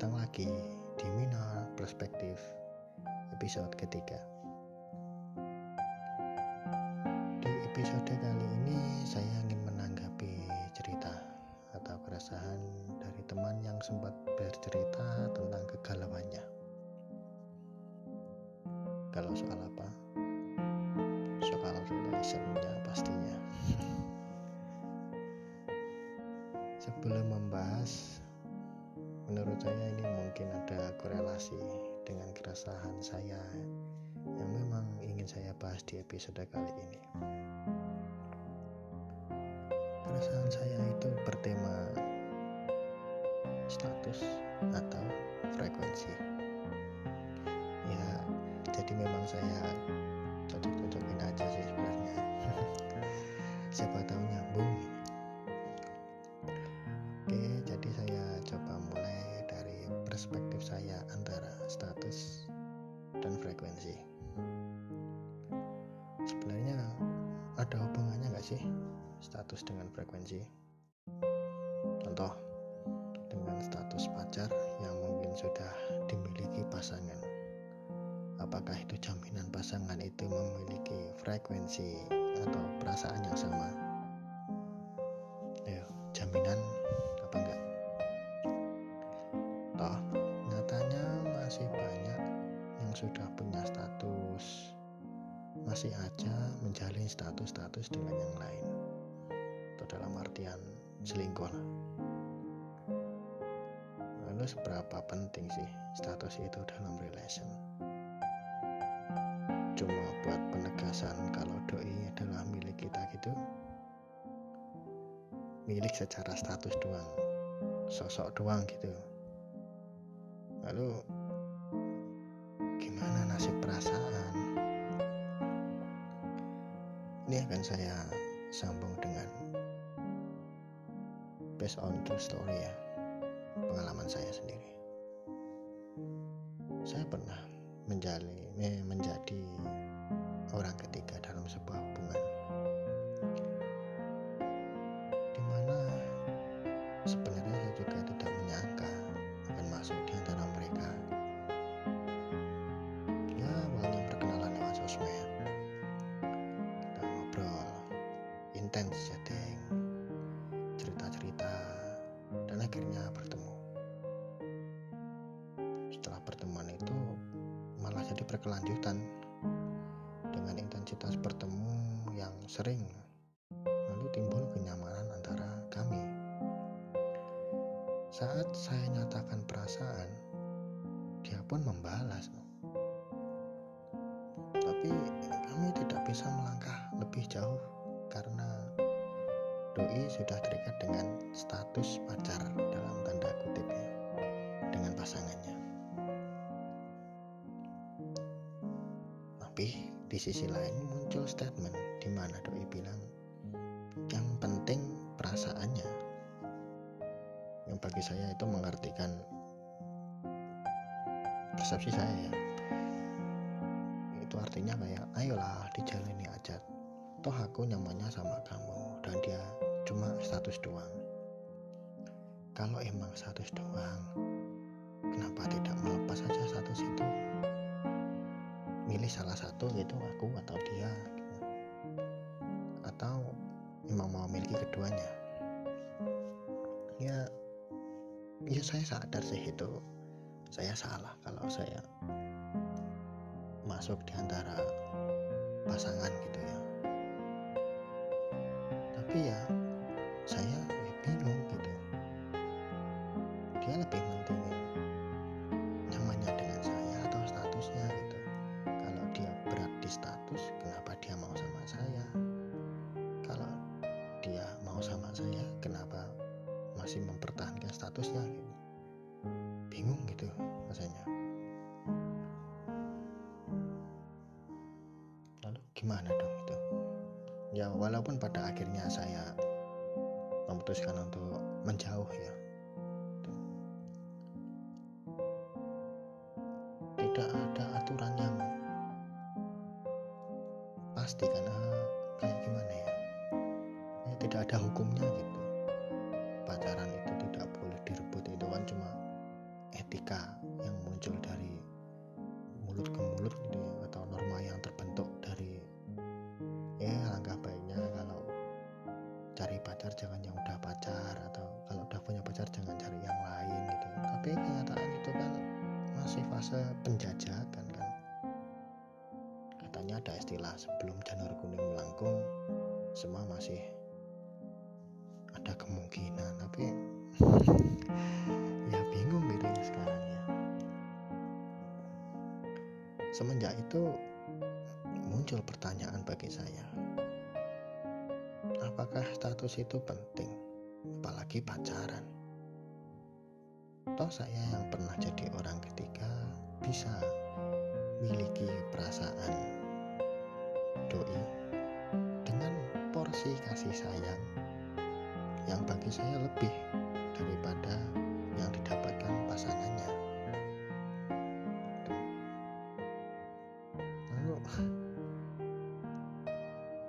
datang lagi di Minor Perspektif episode ketiga. Di episode kali ini saya ingin menanggapi cerita atau keresahan dari teman yang sempat bercerita tentang kegalauannya. Kalau soal apa? Soal relationnya pastinya. Sebelum membahas saya ini mungkin ada korelasi dengan keresahan saya yang memang ingin saya bahas di episode kali ini. Keresahan saya itu bertema status atau frekuensi. Jadi memang saya perspektif saya antara status dan frekuensi. Sebenarnya ada hubungannya nggak sih status dengan frekuensi? Contoh dengan status pacar yang mungkin sudah dimiliki pasangan. Apakah itu jaminan pasangan itu memiliki frekuensi atau perasaan yang sama selingkuh lah. Lalu seberapa penting sih status itu dalam relation? Cuma buat penegasan kalau doi adalah milik kita gitu? Milik secara status doang sosok doang gitu. Lalu gimana nasib perasaan? Ini akan saya sambung dengan based on true story ya. Pengalaman saya sendiri. Saya pernah menjalin menjadi orang ketiga dalam sebuah hubungan. Di mana sebenarnya saya juga tidak menyangka akan masuk di antara mereka. Ya awalnya perkenalan lewat sosmed. Kita ngobrol intens chatting berkelanjutan dengan intensitas bertemu yang sering lalu timbul kenyamanan antara kami. Saat saya nyatakan perasaan dia pun membalas tapi kami tidak bisa melangkah lebih jauh karena doi sudah terikat dengan status pacar dalam tanda kutipnya dengan pasangannya Tapi di sisi lain muncul statement di mana doi bilang yang penting perasaannya. Yang bagi saya itu mengartikan persepsi saya ya. Itu artinya kayak ayolah dijalani aja. Toh aku nyamannya sama kamu dan dia cuma status doang. Kalau emang status doang, kenapa tidak melepas saja status itu? Milih salah satu gitu aku atau dia gitu. atau memang mau miliki keduanya. Ya ya saya sadar sih itu. Saya salah kalau saya masuk di antara pasangan gitu ya. Tapi ya ya walaupun pada akhirnya saya memutuskan untuk menjauh ya janur kuning melengkung semua masih ada kemungkinan tapi ya bingung gitu ya sekarang ya. Semenjak itu muncul pertanyaan bagi saya apakah status itu penting apalagi pacaran? Toh saya yang pernah jadi orang ketiga bisa miliki perasaan doi dengan porsi kasih sayang yang bagi saya lebih daripada yang didapatkan pasangannya. Lalu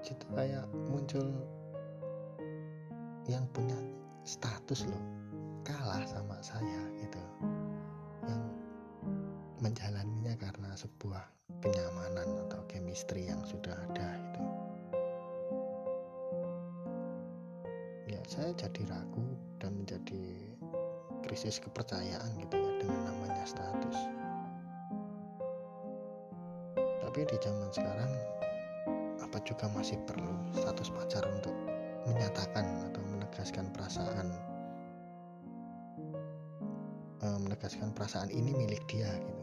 situ kayak muncul yang punya status loh kalah sama saya gitu yang menjalaninya karena sebuah kenyamanan atau chemistry yang sudah ada itu ya saya jadi ragu dan menjadi krisis kepercayaan gitu ya dengan namanya status. Tapi di zaman sekarang apa juga masih perlu status pacar untuk menyatakan atau menegaskan perasaan? E, menegaskan perasaan ini milik dia gitu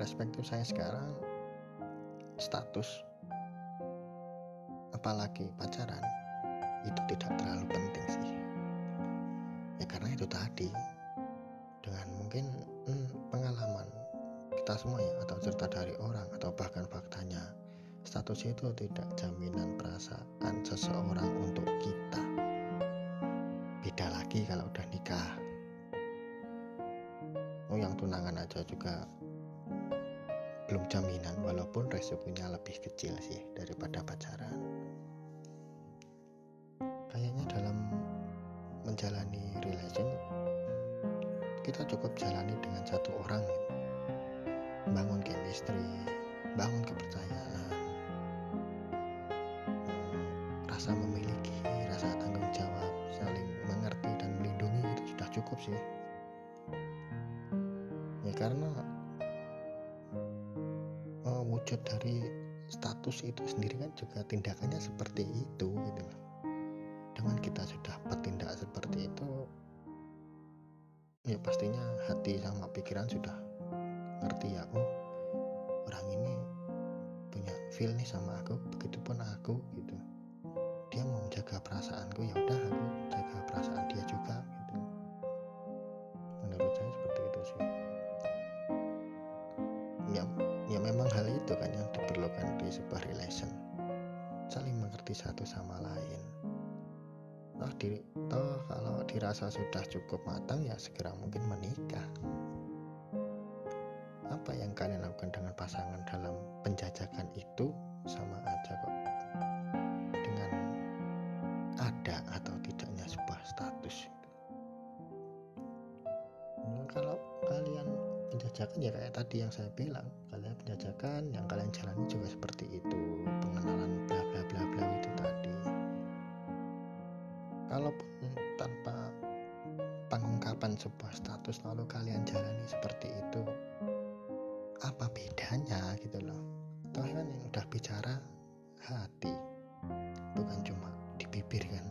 perspektif saya sekarang status apalagi pacaran itu tidak terlalu penting sih. Ya karena itu tadi dengan mungkin hmm, pengalaman kita semua ya atau cerita dari orang atau bahkan faktanya status itu tidak jaminan perasaan seseorang untuk kita. Beda lagi kalau udah nikah. Oh yang tunangan aja juga belum jaminan walaupun resikonya lebih kecil sih daripada pacaran. Kayaknya dalam menjalani relation kita cukup jalani dengan satu orang gitu. bangun chemistry bangun kepercayaan rasa memiliki rasa tanggung jawab saling mengerti dan melindungi itu sudah cukup sih. Ya karena dari status itu sendiri kan juga tindakannya seperti itu gitu loh. Dengan kita sudah bertindak seperti itu ya pastinya hati sama pikiran sudah ngerti ya oh orang ini punya feel nih sama aku begitupun aku gitu. Dia mau jaga perasaanku ya udah itu kan yang diperlukan di sebuah relation. Saling mengerti satu sama lain. Toh di toh kalau dirasa sudah cukup matang ya segera mungkin menikah. Apa yang kalian lakukan dengan pasangan dalam penjajakan itu sama aja kok. Dengan ada atau tidaknya sebuah status. Kalau kalian penjajakan ya kayak tadi yang saya bilang penjajakan yang kalian jalani juga seperti itu. Pengenalan bla bla bla bla itu tadi. Kalaupun tanpa pengungkapan sebuah status lalu kalian jalani seperti itu apa bedanya gitu loh? Toh kan yang udah bicara hati bukan cuma di bibir kan?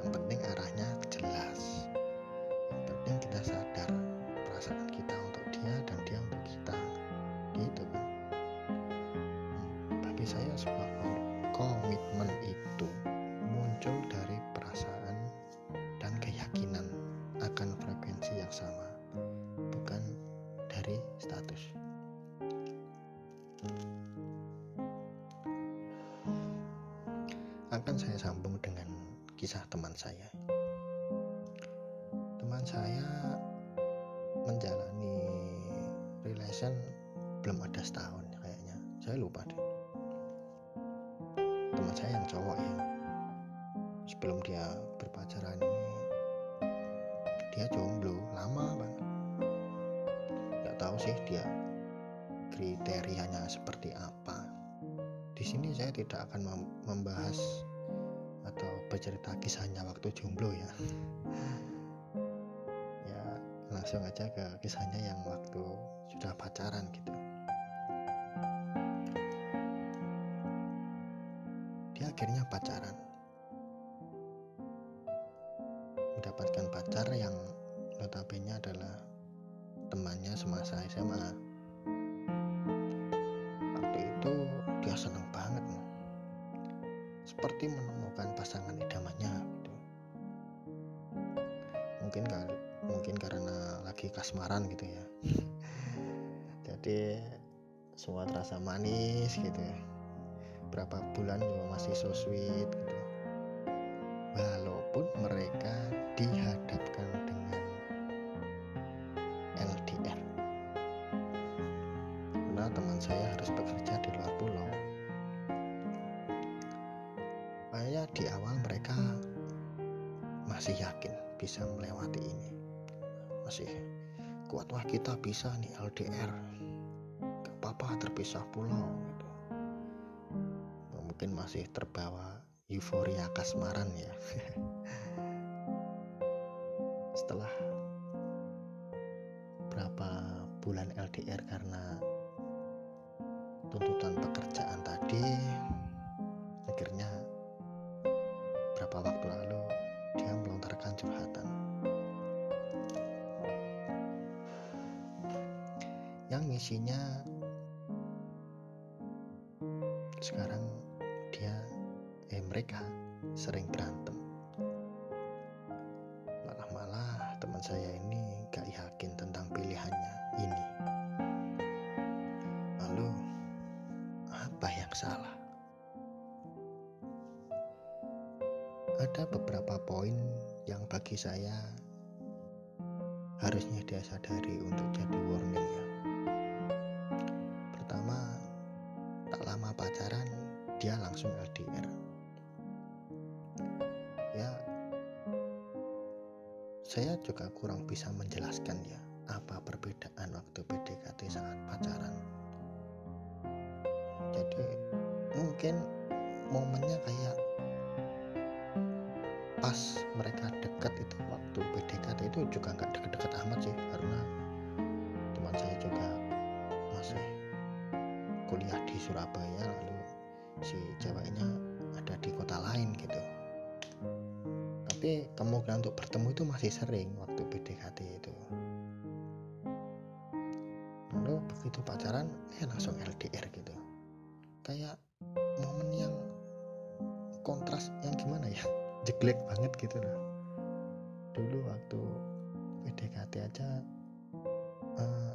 Yang penting arahnya jelas saya menjalani relation belum ada setahun kayaknya. Saya lupa deh. Teman saya yang cowok ya. Sebelum dia berpacaran ini dia jomblo lama banget. Nggak tahu sih dia kriterianya seperti apa. Di sini saya tidak akan membahas atau bercerita kisahnya waktu jomblo ya ya langsung aja ke kisahnya yang waktu sudah pacaran gitu. Dia akhirnya pacaran. Mendapatkan pacar yang notabene adalah temannya semasa SMA senang banget seperti menemukan pasangan idamannya kasmaran gitu ya. Jadi semua terasa manis gitu ya. Berapa bulan juga masih so sweet gitu. Walaupun mereka dihadapkan dengan LDR karena teman saya harus bekerja di luar pulau. Kayaknya di awal mereka masih yakin bisa melewati ini. Masih kuat wah kita bisa nih LDR. Gak apa-apa terpisah pulau gitu. Mungkin masih terbawa euforia kasmaran ya. Setelah Teman saya ini gak yakin tentang pilihannya ini. Lalu apa yang salah? ada beberapa poin yang bagi saya harusnya dia sadari untuk jadi warning ya. Pertama, tak lama pacaran dia langsung LDR. Saya juga kurang bisa menjelaskan ya apa perbedaan waktu PDKT saat pacaran. Jadi mungkin momennya kayak pas mereka dekat itu waktu PDKT itu juga nggak deket-deket amat sih karena teman saya juga masih kuliah di Surabaya lalu si ceweknya ada di kota lain gitu tapi kemungkinan untuk bertemu itu masih sering waktu PDKT itu. Lalu begitu pacaran eh langsung LDR gitu. Kayak momen yang kontras yang gimana ya? Jeglek banget gitu loh. Dulu waktu PDKT aja uh,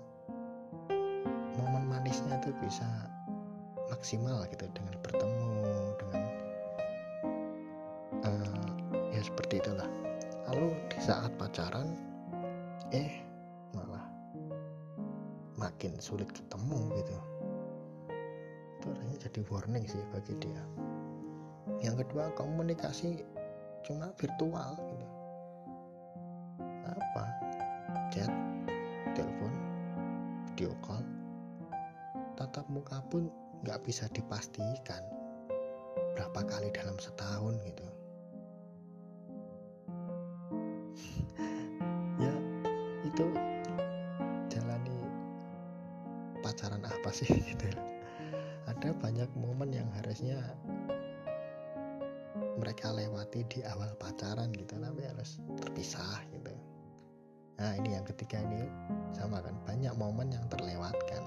momen manisnya itu bisa maksimal gitu dengan bertemu dengan ya seperti itulah. Lalu di saat pacaran eh malah makin sulit ketemu gitu. Itu rasanya jadi warning sih bagi dia. Yang kedua komunikasi cuma virtual gitu. Apa? Chat telepon video call. Tatap muka pun nggak bisa dipastikan berapa kali dalam setahun gitu mereka lewati di awal pacaran gitu. Tapi harus terpisah gitu. Nah ini yang ketiga ini. Sama kan banyak momen yang terlewatkan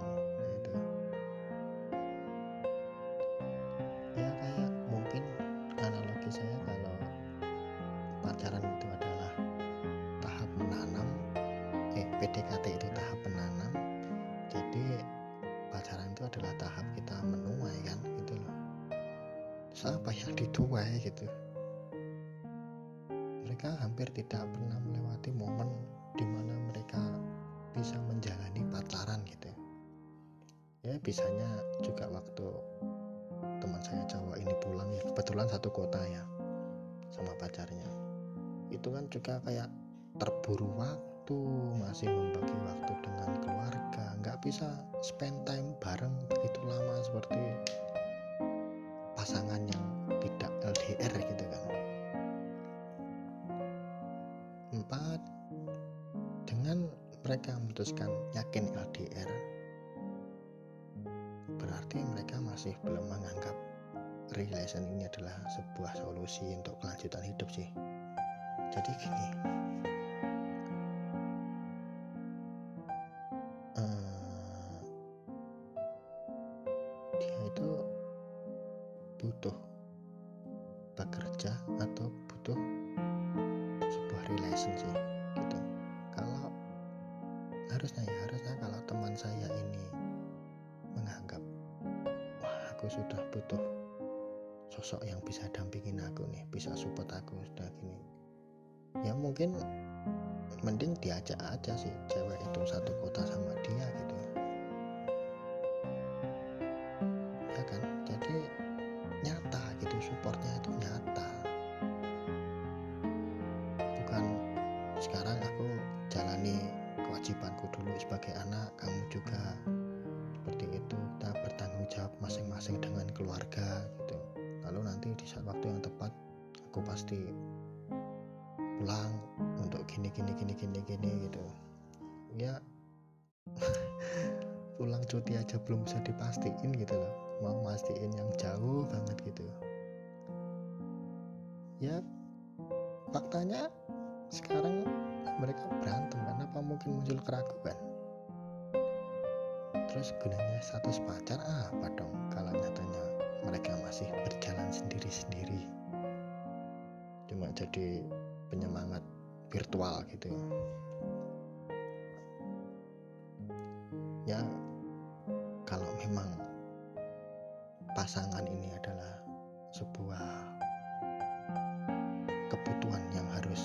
kebetulan satu kota ya sama pacarnya. Itu kan juga kayak terburu waktu masih membagi waktu dengan keluarga. Nggak bisa spend time bareng begitu lama seperti pasangan yang tidak LDR gitu kan. Empat dengan mereka memutuskan yakin LDR berarti mereka masih belum menganggap relation ini adalah sebuah solusi untuk kelanjutan hidup sih. Jadi gini. Uh, dia itu butuh bekerja atau butuh sebuah relation sih gitu. Kalau harusnya ya harusnya kalau teman saya ini menganggap wah aku sudah butuh sosok yang bisa dampingin aku nih bisa support aku sudah gini. Ya mungkin mending diajak aja sih cewek itu satu kota sama dia gitu. Ya kan? Jadi nyata gitu supportnya itu nyata. Bukan sekarang aku jalani kewajibanku dulu sebagai anak kamu juga seperti itu. Kita bertanggung jawab masing-masing dengan saat waktu yang tepat aku pasti pulang untuk gini gini gini gini gini gitu. Ya pulang cuti aja belum bisa dipastiin gitu loh. Mau mastiin yang jauh banget gitu. Ya faktanya sekarang mereka berantem kan? Apa mungkin muncul keraguan? Terus gunanya status pacar apa dong kalau nyatanya mereka masih berjalan sendiri-sendiri. Cuma jadi penyemangat virtual gitu ya. Kalau memang pasangan ini adalah sebuah kebutuhan yang harus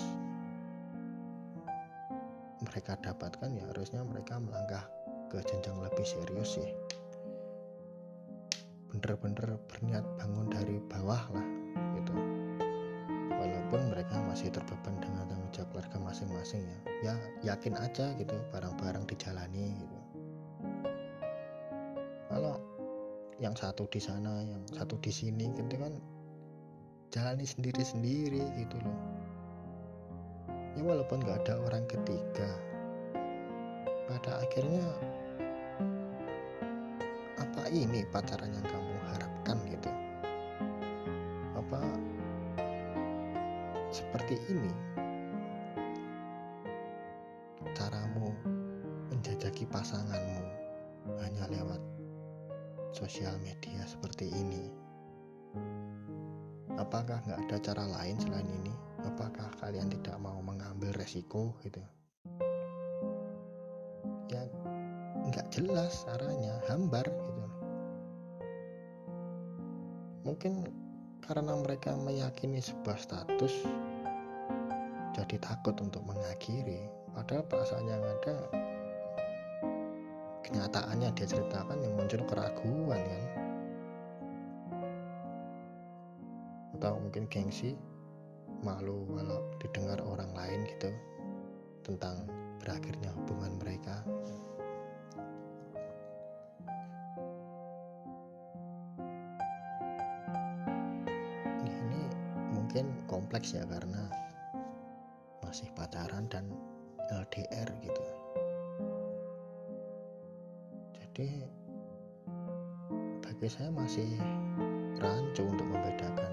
mereka dapatkan ya harusnya mereka melangkah ke jenjang lebih serius sih bener-bener berniat bangun dari bawah lah gitu. Walaupun mereka masih terbeban dengan tanggung jawab keluarga masing-masing ya. Ya yakin aja gitu barang-barang dijalani gitu. Kalau yang satu di sana yang satu di sini gitu kan jalani sendiri-sendiri gitu loh. Ya walaupun nggak ada orang ketiga pada akhirnya ini pacaran yang kamu harapkan gitu. Apa seperti ini caramu menjajaki pasanganmu hanya lewat sosial media seperti ini? Apakah nggak ada cara lain selain ini? Apakah kalian tidak mau mengambil resiko gitu? Ya nggak jelas arahnya hambar mungkin karena mereka meyakini sebuah status jadi takut untuk mengakhiri. Padahal perasaan yang ada kenyataannya dia ceritakan yang muncul keraguan kan? Atau mungkin gengsi malu kalau didengar orang lain gitu tentang berakhirnya hubungan mereka kompleks ya karena masih pacaran dan LDR gitu. Jadi bagi saya masih rancu untuk membedakan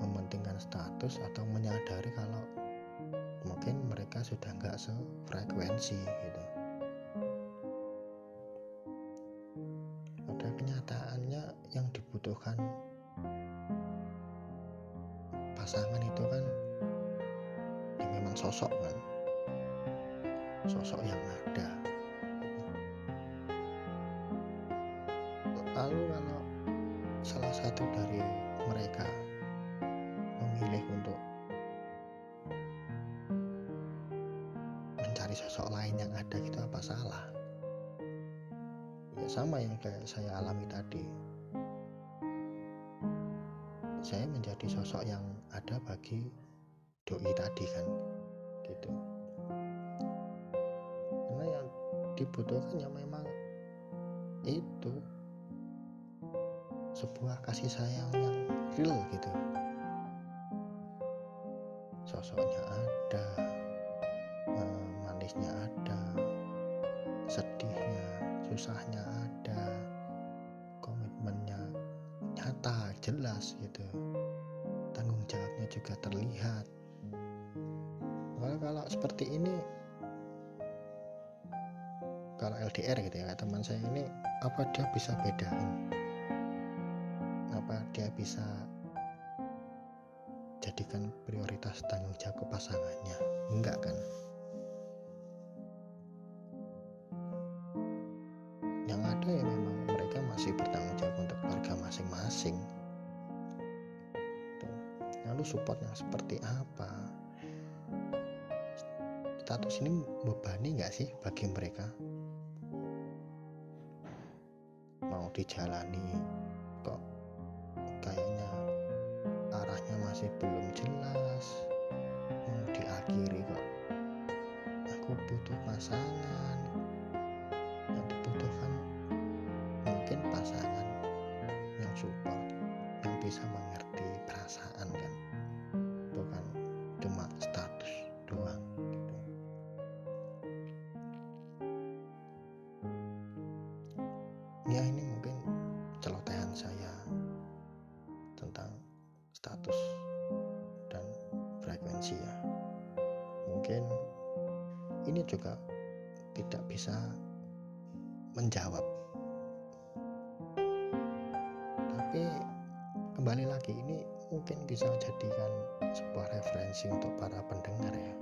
mementingkan status atau menyadari kalau mungkin mereka sudah nggak sefrekuensi gitu. Pada kenyataannya yang dibutuhkan pasangan itu kan ya memang sosok kan. Sosok yang ada. Lalu kalau salah satu dari mereka memilih untuk mencari sosok lain yang ada gitu apa salah? Ya sama yang kayak saya alami tadi. Saya menjadi sosok yang bagi doi tadi kan gitu. Karena yang dibutuhkan ya memang itu sebuah kasih sayang yang real gitu. Sosoknya ada eh, manisnya ada sedihnya susahnya ada komitmennya nyata jelas gitu tanggung jawabnya juga terlihat. Kalau, kalau seperti ini kalau LDR gitu ya teman saya ini apa dia bisa bedain? Apa dia bisa jadikan prioritas tanggung jawab ke pasangannya? Enggak kan? Yang ada ya memang mereka masih bertanggung jawab untuk keluarga masing-masing lalu supportnya seperti apa? Status ini membebani nggak sih bagi mereka? Mau dijalani kok kayaknya arahnya masih belum jelas. Mau diakhiri kok. Aku butuh pasangan ya ini mungkin celotehan saya tentang status dan frekuensi ya. Mungkin ini juga tidak bisa menjawab. Tapi kembali lagi ini mungkin bisa jadikan sebuah referensi untuk para pendengar ya.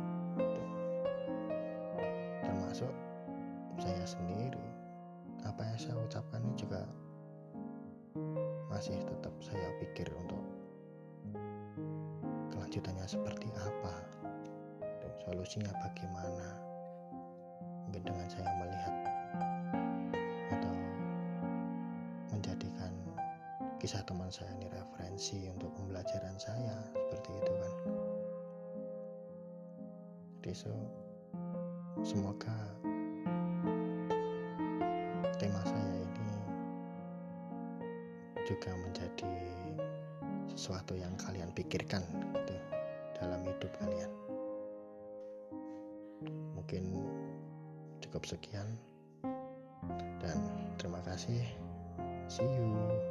Termasuk saya sendiri saya ucapkan ini juga masih tetap saya pikir untuk kelanjutannya seperti apa dan solusinya bagaimana. Mungkin dengan saya melihat atau menjadikan kisah teman saya ini referensi untuk pembelajaran saya seperti itu kan. Jadi so semoga juga menjadi sesuatu yang kalian pikirkan gitu dalam hidup kalian. Mungkin cukup sekian dan terima kasih. See you